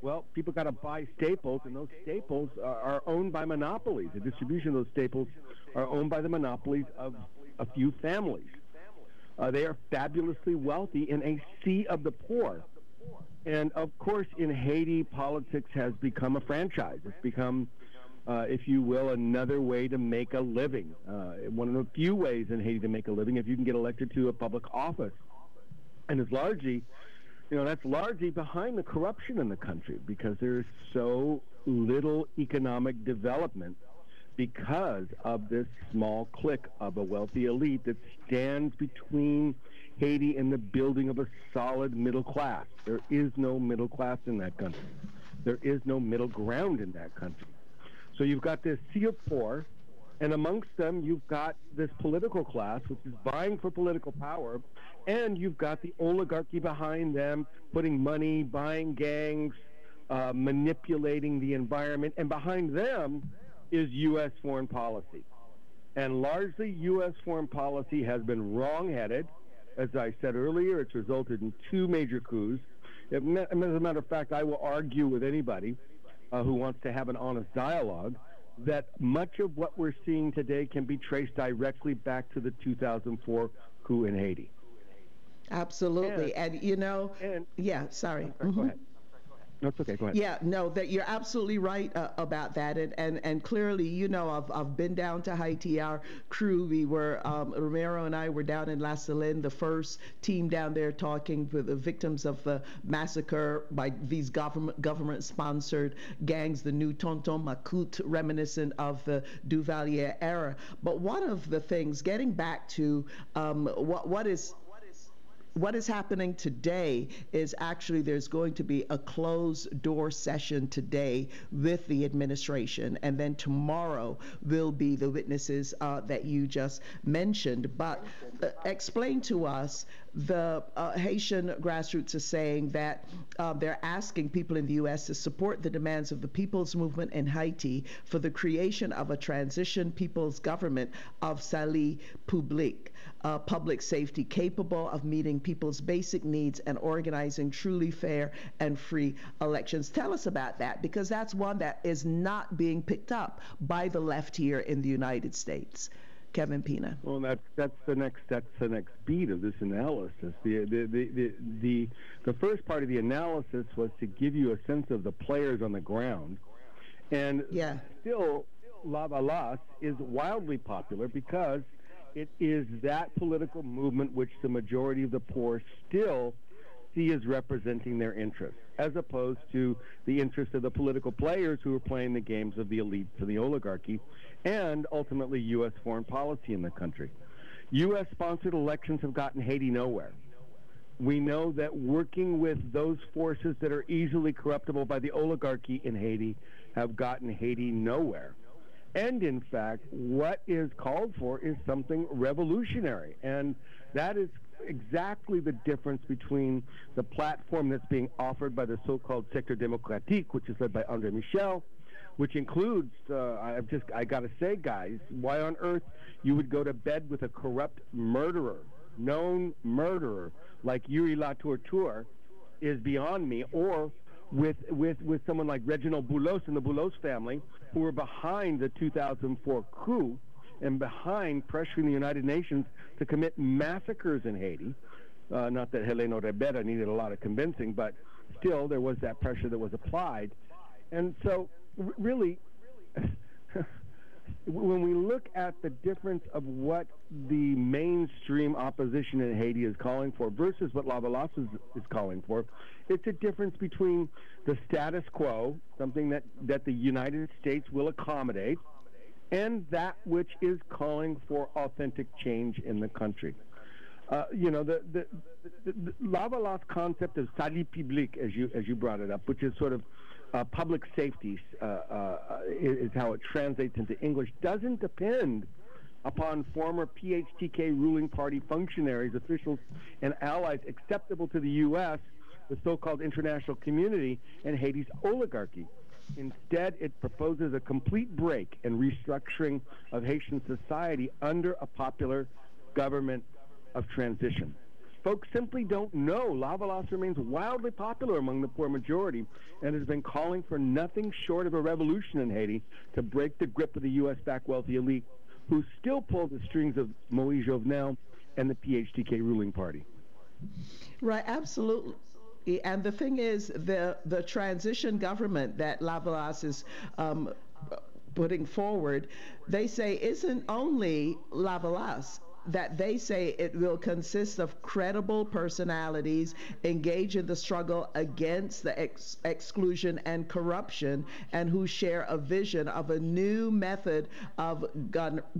Well, people got to buy staples, and those staples are, owned by monopolies. The distribution of those staples are owned by the monopolies of a few families. Uh, they are fabulously wealthy in a sea of the poor. And of course, in Haiti, politics has become a franchise. It's become uh, if you will, another way to make a living. Uh, one of the few ways in Haiti to make a living if you can get elected to a public office. And it's largely, you know, that's largely behind the corruption in the country because there's so little economic development because of this small clique of a wealthy elite that stands between Haiti and the building of a solid middle class. There is no middle class in that country. There is no middle ground in that country. So you've got this sea of poor And amongst them, you've got this political class, which is vying for political power, and you've got the oligarchy behind them, putting money, buying gangs, uh, manipulating the environment, and behind them is U.S. foreign policy. And largely, U.S. foreign policy has been wrong-headed. As I said earlier, it's resulted in two major coups. It, as a matter of fact, I will argue with anybody uh, who wants to have an honest dialogue that much of what we're seeing today can be traced directly back to the 2004 coup in Haiti. Absolutely. And, and you know, and, yeah, sorry. sorry mm-hmm. Go ahead. No, it's okay. Go ahead. Yeah, no, that you're absolutely right uh, about that, and, and and clearly, you know, I've I've been down to Haiti. Our crew, we were um, Romero and I were down in La Saline, the first team down there talking with the victims of the massacre by these government government sponsored gangs, the new Tonton Macoute, reminiscent of the Duvalier era. But one of the things, getting back to um, what what is what is happening today is actually there's going to be a closed door session today with the administration, and then tomorrow will be the witnesses uh, that you just mentioned. But uh, explain to us the uh, Haitian grassroots are saying that uh, they're asking people in the U.S. to support the demands of the people's movement in Haiti for the creation of a transition people's government of Salut Public, uh, public safety capable of meeting people's basic needs and organizing truly fair and free elections. Tell us about that because that's one that is not being picked up by the left here in the United States. Kevin Pina. Well, that's that's the next that's the next beat of this analysis. The the, the the the the first part of the analysis was to give you a sense of the players on the ground, and yeah. still Lavalas is wildly popular because it is that political movement which the majority of the poor still see as representing their interests, as opposed to the interests of the political players who are playing the games of the elites and the oligarchy, and ultimately U.S. foreign policy in the country. U.S. sponsored elections have gotten Haiti nowhere. We know that working with those forces that are easily corruptible by the oligarchy in Haiti have gotten Haiti nowhere. And in fact, what is called for is something revolutionary. And that is exactly the difference between the platform that's being offered by the so-called Secteur Démocratique, which is led by Andre Michel, which includes, uh, I've just, I got to say, guys, why on earth you would go to bed with a corrupt murderer, known murderer like Youri Latortue is beyond me, or with, with, with someone like Reginald Boulos and the Boulos family, who were behind the 2004 coup and behind pressuring the United Nations to commit massacres in Haiti. Uh, not that Heleno Ribeiro needed a lot of convincing, but still there was that pressure that was applied. And so really, when we look at the difference of what the mainstream opposition in Haiti is calling for versus what Lavalas is, is calling for, it's a difference between the status quo, something that, that the United States will accommodate, and that which is calling for authentic change in the country. Uh, you know, the, the, the, the Lavalas concept of salut public, as you, as you brought it up, which is sort of uh, public safety uh, uh, is, is, how it translates into English, doesn't depend upon former PHTK ruling party functionaries, officials, and allies acceptable to the U.S., the so-called international community, and Haiti's oligarchy. Instead, it proposes a complete break and restructuring of Haitian society under a popular government of transition. Folks simply don't know. Lavalas remains wildly popular among the poor majority and has been calling for nothing short of a revolution in Haiti to break the grip of the U.S.-backed wealthy elite who still pull the strings of Moïse Jovenel and the PHTK ruling party. Right, absolutely. And the thing is, the the transition government that Lavalas is um, putting forward, they say isn't only Lavalas that they say it will consist of credible personalities engaged in the struggle against the ex- exclusion and corruption and who share a vision of a new method of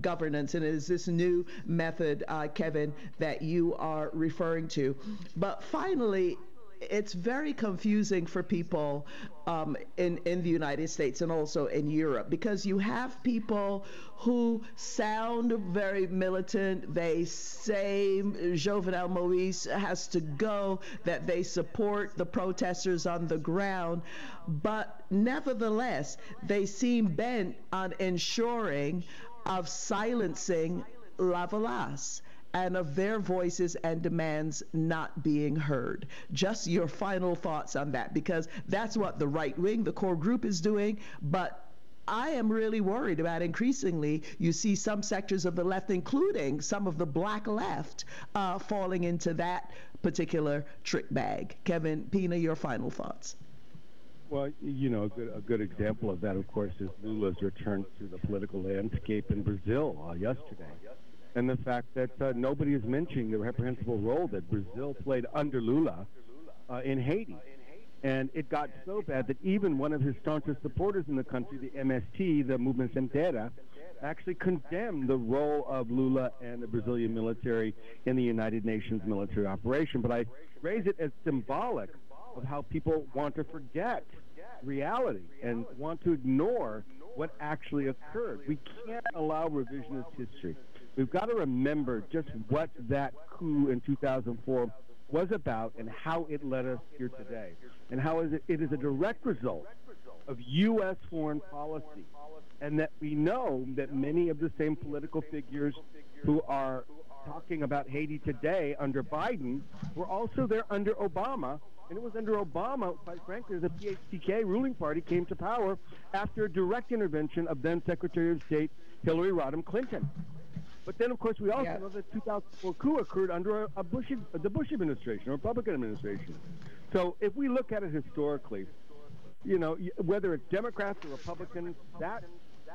governance. And it is this new method, uh, Kevin, that you are referring to. But finally, it's very confusing for people um, in in the United States and also in Europe because you have people who sound very militant. They say Jovenel Moise has to go, that they support the protesters on the ground, but nevertheless, they seem bent on ensuring of silencing Lavalas and of their voices and demands not being heard. Just your final thoughts on that, because that's what the right wing, the core group, is doing. But I am really worried about increasingly you see some sectors of the left, including some of the black left, uh, falling into that particular trick bag. Kevin Pina, your final thoughts. Well, you know, a good, a good example of that, of course, is Lula's return to the political landscape in Brazil uh, yesterday and the fact that uh, nobody is mentioning the reprehensible role that Brazil played under Lula uh, in Haiti. And it got so bad that even one of his staunchest supporters in the country, the MST, the Movement Sem Terra, actually condemned the role of Lula and the Brazilian military in the United Nations military operation. But I raise it as symbolic of how people want to forget reality and want to ignore what actually occurred. We can't allow revisionist history we've got to remember just what that coup in 2004 was about and how it led us here today, and how it is a direct result of U.S. foreign policy, and that we know that many of the same political figures who are talking about Haiti today under Biden were also there under Obama. And it was under Obama, quite frankly, the PHTK ruling party came to power after a direct intervention of then Secretary of State Hillary Rodham Clinton. But then, of course, we also yeah. know that 2004 coup occurred under a, a Bush, the Bush administration, a Republican administration. So if we look at it historically, you know, whether it's Democrats or Republicans, that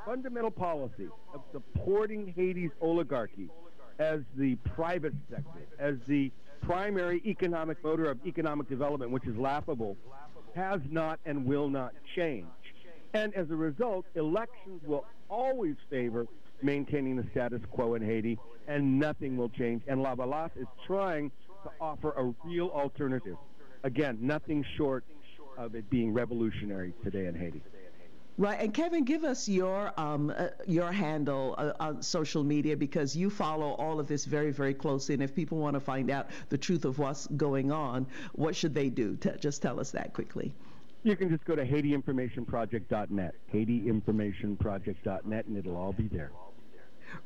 fundamental policy of supporting Haiti's oligarchy as the private sector, as the primary economic motor of economic development, which is laughable, has not and will not change. And as a result, elections will always favor maintaining the status quo in Haiti, and nothing will change. And Lavalas is trying to offer a real alternative. Again, nothing short of it being revolutionary today in Haiti. Right, and Kevin, give us your um, uh, your handle uh, on social media because you follow all of this very, very closely. And if people want to find out the truth of what's going on, what should they do? T- just tell us that quickly. You can just go to HaitiInformationProject.net, HaitiInformationProject.net, and it'll all be there.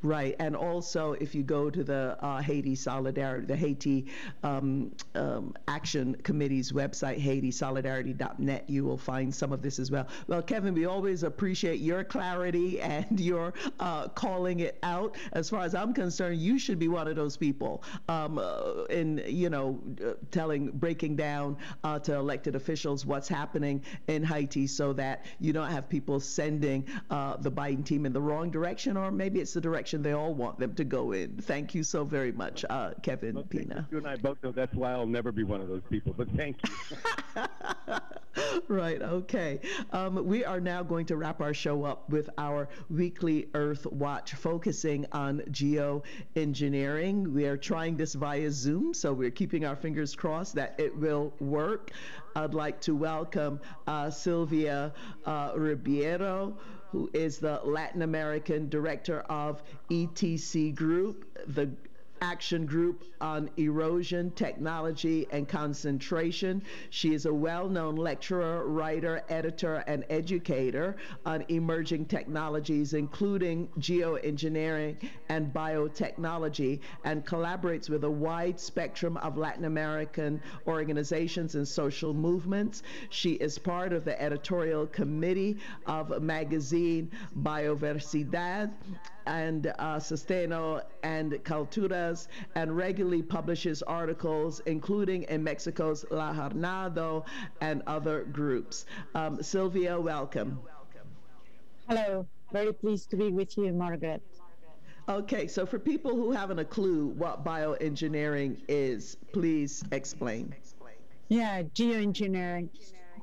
Right, and also if you go to the uh, Haiti Solidarity, the Haiti um, um, Action Committee's website, HaitiSolidarity.net, you will find some of this as well. Well, Kevin, we always appreciate your clarity *laughs* and your uh, calling it out. As far as I'm concerned, you should be one of those people um, uh, in, you know, uh, telling, breaking down uh, to elected officials what's happening in Haiti so that you don't have people sending uh, the Biden team in the wrong direction, or maybe it's the direction direction they all want them to go in. Thank you so very much, uh, Kevin well, Pina. You and I both know that's why I'll never be one of those people, but thank you. *laughs* right, okay. Um, we are now going to wrap our show up with our weekly Earth Watch, focusing on geoengineering. We are trying this via Zoom, so we're keeping our fingers crossed that it will work. I'd like to welcome uh, Silvia uh, Ribeiro who is the Latin American director of ETC Group, the Action Group on Erosion, Technology, and Concentration. She is a well known lecturer, writer, editor, and educator on emerging technologies, including geoengineering and biotechnology, and collaborates with a wide spectrum of Latin American organizations and social movements. She is part of the editorial committee of magazine Biodiversidad and uh, Sustento and And regularly publishes articles, including in Mexico's La Jornada and other groups. Um, Silvia, welcome. Hello, very pleased to be with you, Margaret. Okay, so for people who haven't a clue what bioengineering is, please explain. Yeah, geoengineering.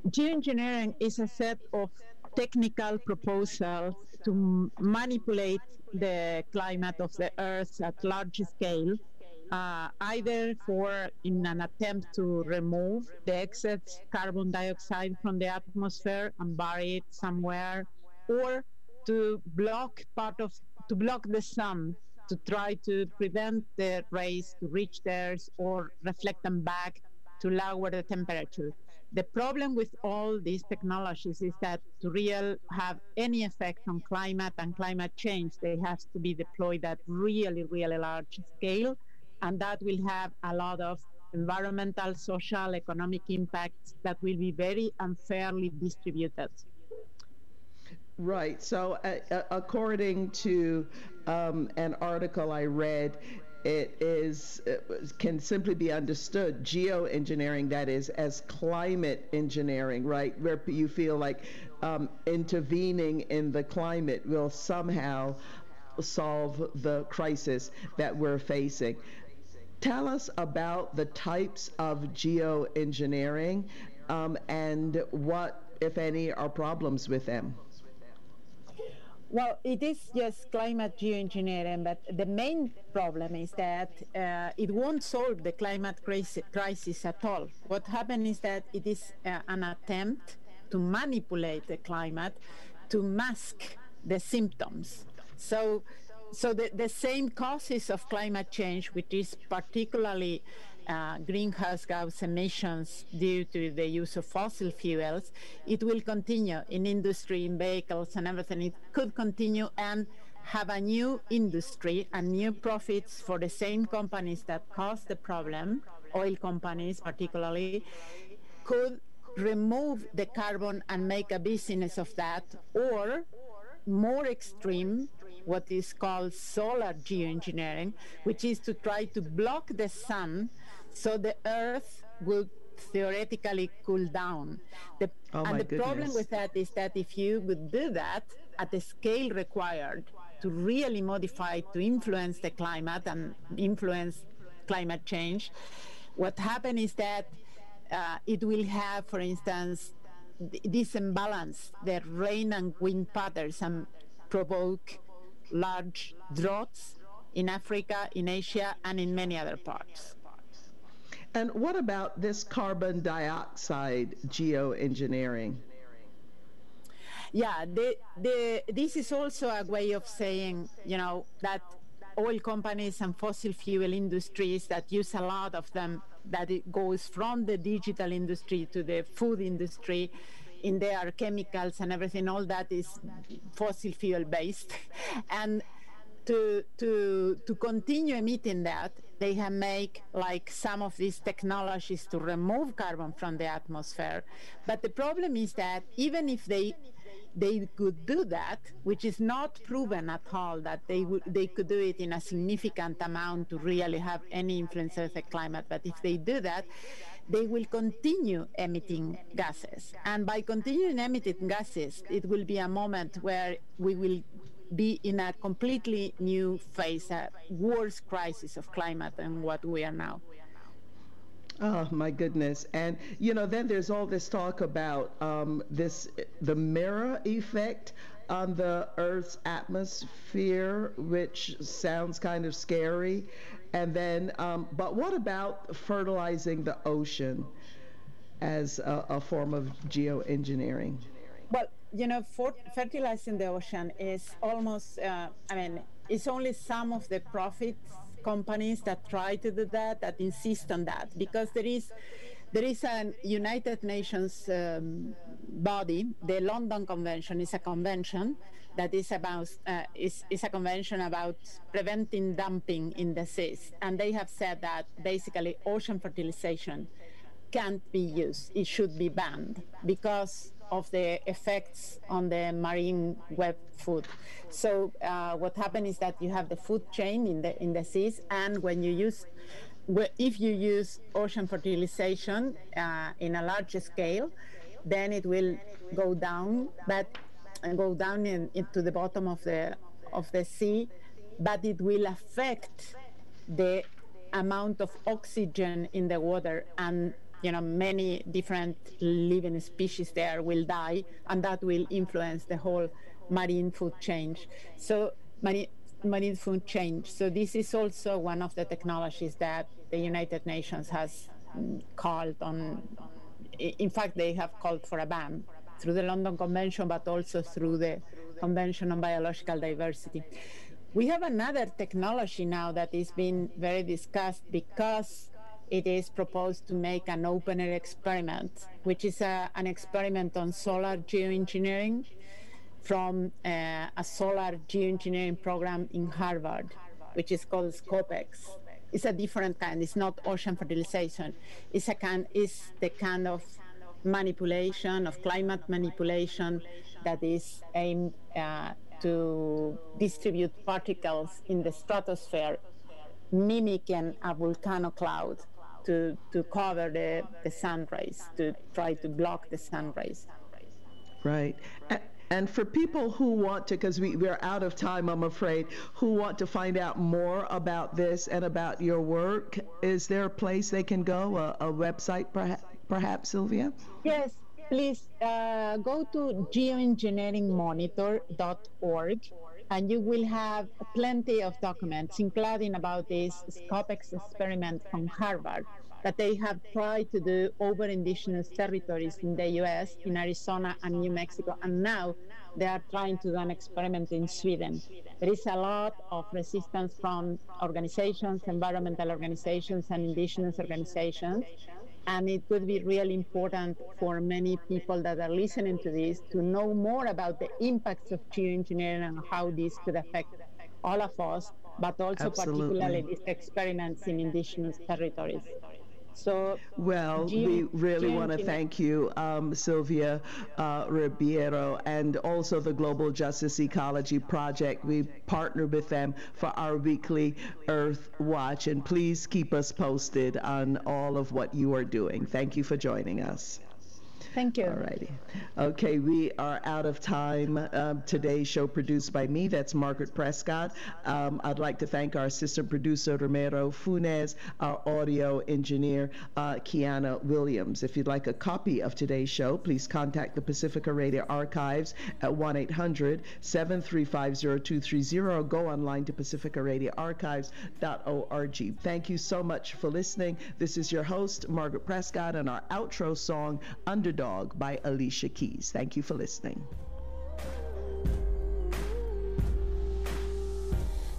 Geoengineering is a set of technical proposals to manipulate the climate of the Earth at large scale uh, either for in an attempt to remove the excess carbon dioxide from the atmosphere and bury it somewhere, or to block part of to block the sun to try to prevent the rays to reach theirs or reflect them back to lower the temperature. The problem with all these technologies is that to real have any effect on climate and climate change, they have to be deployed at really, really large scale, and that will have a lot of environmental, social, economic impacts that will be very unfairly distributed. Right. So, uh, uh, according to um, an article I read, it is it can simply be understood geoengineering that is as climate engineering right? Where you feel like um, intervening in the climate will somehow solve the crisis that we're facing. Tell us about the types of geoengineering um, and what if any are problems with them well, it is just climate geoengineering, but the main problem is that uh, it won't solve the climate crisis, at all. What happened is that it is uh, an attempt to manipulate the climate to mask the symptoms. So, so the, the same causes of climate change, which is particularly uh, greenhouse gas emissions due to the use of fossil fuels, it will continue in industry, in vehicles, and everything. It could continue and have a new industry and new profits for the same companies that caused the problem, oil companies particularly, could remove the carbon and make a business of that, or more extreme, what is called solar geoengineering, which is to try to block the sun so the Earth will theoretically cool down. The, oh and the goodness. problem with that is that if you would do that at the scale required to really modify, to influence the climate and influence climate change, what happens is that uh, it will have, for instance, this imbalance, the rain and wind patterns, and provoke large droughts in Africa, in Asia, and in many other parts. And what about this carbon dioxide geoengineering? Yeah, the, the, this is also a way of saying, you know, that oil companies and fossil fuel industries that use a lot of them, that it goes from the digital industry to the food industry, in their chemicals and everything, all that is fossil fuel based. *laughs* and to, to, to continue emitting that, they have made like some of these technologies to remove carbon from the atmosphere. But the problem is that even if they they could do that, which is not proven at all that they would they could do it in a significant amount to really have any influence on the climate. But if they do that, they will continue emitting gases. And by continuing emitting gases, it will be a moment where we will be in a completely new phase, a worse crisis of climate than what we are now. Oh my goodness! And you know, then there's all this talk about um, this the mirror effect on the Earth's atmosphere, which sounds kind of scary. And then, um, but what about fertilizing the ocean as a, a form of geoengineering? Well, you know, for fertilizing the ocean is almost, uh, I mean, it's only some of the profit companies that try to do that, that insist on that, because there is there is a United Nations um, body, the London Convention is a convention that is about uh, is, is a convention about preventing dumping in the seas, and they have said that basically ocean fertilization can't be used; it should be banned because of the effects on the marine web food. So uh, what happens is that you have the food chain in the in the seas, and when you use if you use ocean fertilization uh, in a large scale, then it will go down, but and go down in, into the bottom of the of the sea, but it will affect the amount of oxygen in the water and you know, many different living species there will die, and that will influence the whole marine food chain. So, marine, marine food change. So this is also one of the technologies that the United Nations has mm, called on. In fact, they have called for a ban through the London Convention, but also through the Convention on Biological Diversity. We have another technology now that is being very discussed because it is proposed to make an open air experiment, which is a, an experiment on solar geoengineering from uh, a solar geoengineering program in Harvard, which is called SCOPEX. It's a different kind. It's not ocean fertilization. It's a kind. It's the kind of manipulation of climate manipulation that is aimed uh, to distribute particles in the stratosphere, mimicking a volcano cloud to, to cover the, the sun rays, to try to block the sun rays. Right. And for people who want to, because we, we're out of time, I'm afraid, who want to find out more about this and about your work, is there a place they can go, a, a website perhaps, perhaps, Silvia? Yes, please uh, go to geoengineeringmonitor.org and you will have plenty of documents, including about this SCOPEX experiment from Harvard that they have tried to do over indigenous territories in the US, in Arizona and New Mexico, and now they are trying to do an experiment in Sweden. There is a lot of resistance from organizations, environmental organizations, and indigenous organizations. And it would be really important for many people that are listening to this to know more about the impacts of geoengineering and how this could affect all of us, but also Absolutely. particularly these experiments in indigenous territories. So, well, we really want to thank you, um, Silvia uh, Ribeiro, and also the Global Justice Ecology Project. We partner with them for our weekly Earth Watch, and please keep us posted on all of what you are doing. Thank you for joining us. Thank you. All righty. Okay, we are out of time. Um, today's show produced by me, that's Margaret Prescod. Um, I'd like to thank our assistant producer, Romero Funes, our audio engineer, uh, Kiana Williams. If you'd like a copy of today's show, please contact the Pacifica Radio Archives at 1 800 735 0230 or go online to pacificaradioarchives.org. Thank you so much for listening. This is your host, Margaret Prescod, and our outro song, Underdog. Dog by Alicia Keys. Thank you for listening.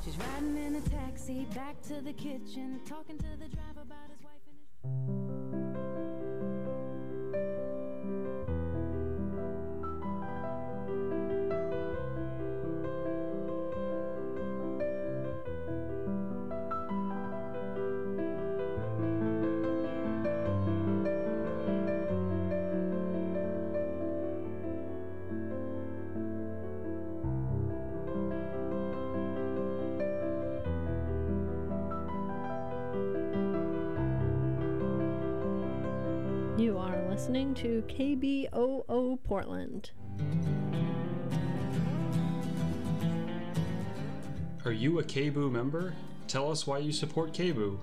She's riding in a taxi back to the kitchen, talking to the driver about his wife and his. KBOO Portland. Are you a KBOO member? Tell us why you support KBOO.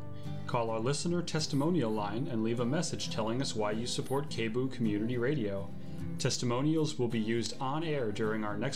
Call our listener testimonial line and leave a message telling us why you support KBOO Community Radio. Testimonials will be used on air during our next